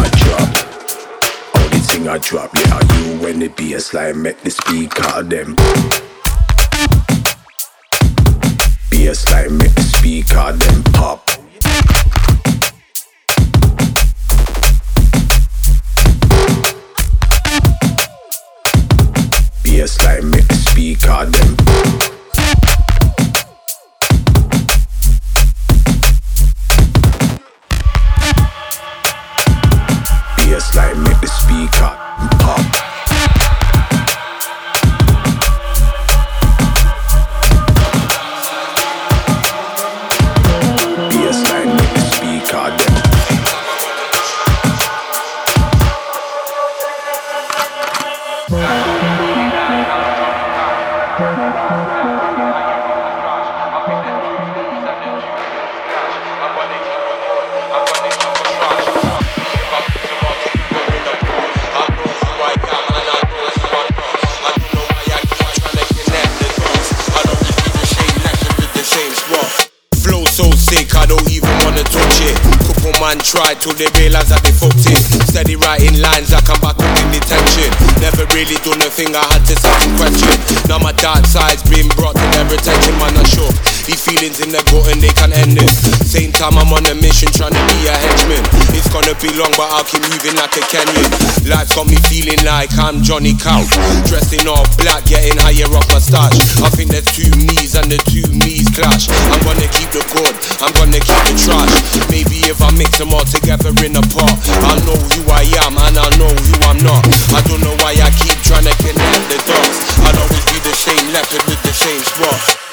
me drop. Only thing I drop, yeah, you when the bassline make the speaker them. Bassline make the speaker them pop. Bassline make the speaker them they realize that they fucked it. Steady writing lines like I'm back in detention. Never really done a thing, I had to second question. Now my dark side's been brought to their attention, man. I'm sure These feelings in their gut and they can end it. Same time I'm on a mission trying to be a henchman. It's gonna be long, but I'll keep moving like a canyon. Life's got me feeling like I'm Johnny Cash. Dressed in all black, getting higher off my stash. I think there's two me's and the two me's clash. I'm gonna keep the good, I'm gonna keep the trash. Maybe if I mix them all together in a pot, I'll know who I am and I'll know who I'm not. I don't know why I keep trying to connect the dots. I'll always be the same, left with the same spot.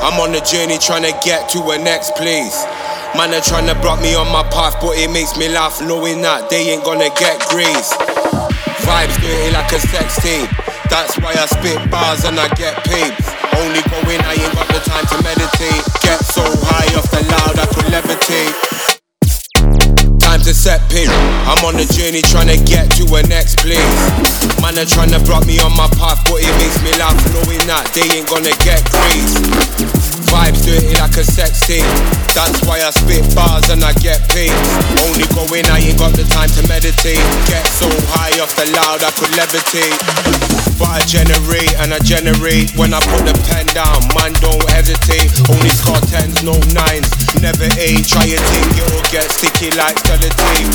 I'm on a journey trying to get to a next place. Man are trying to block me on my path, but it makes me laugh knowing that they ain't gonna get grace. Vibes dirty like a sex tape. That's why I spit bars and I get paid. Only going, I ain't got the time to meditate. Get so high off the loud I could levitate. Set pace. I'm on a journey trying to get to a next place. Man are trying to block me on my path, but it makes me laugh knowing that they ain't gonna get grace. Vibes dirty like a sex tape. That's why I spit bars and I get paid. Only going, I ain't got the time to meditate. Get so high off the loud I could levitate. But I generate and I generate when I put the pen down. Man, don't hesitate. Only score tens, no nines. Never eight. Try your thing, it'll get sticky like sellotape.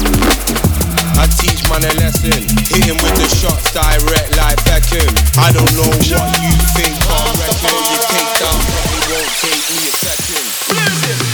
I teach man a lesson. Hit him with the shots direct like Beckham. I don't know what you think or reckon. You take down, probably won't take me a second.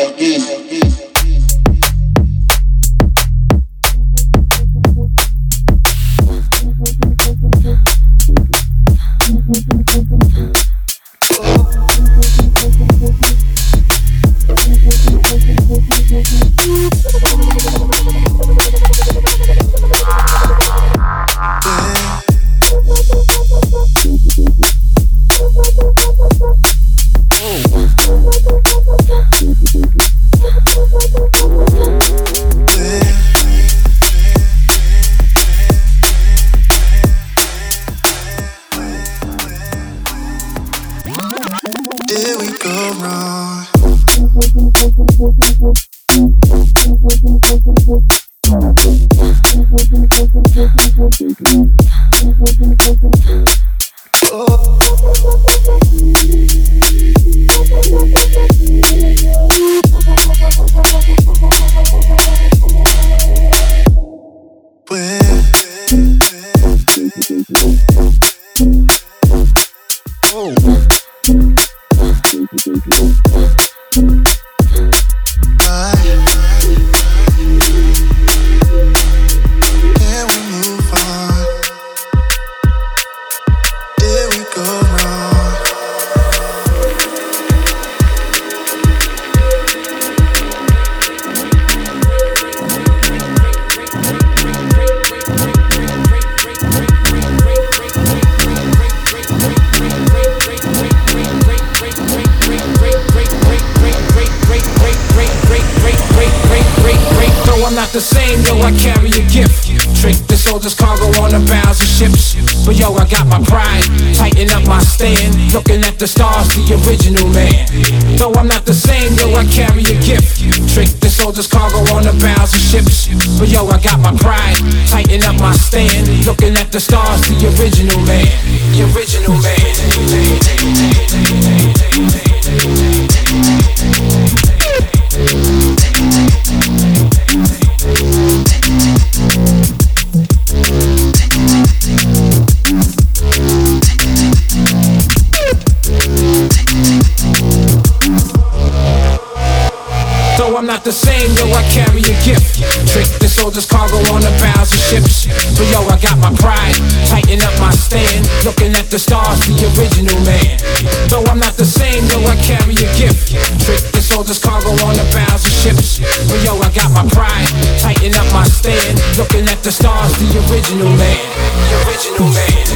Rock it The original man. The original man. Though I'm not the same, though I carry a gift this cargo on the bows of ships. But yo, I got my pride, tighten up my stand, looking at the stars, the original man. Though I'm not the same, though I carry a gift. Trick this all this cargo on the bows of ships. But yo, I got my pride, tighten up my stand, looking at the stars, the original man. The original man.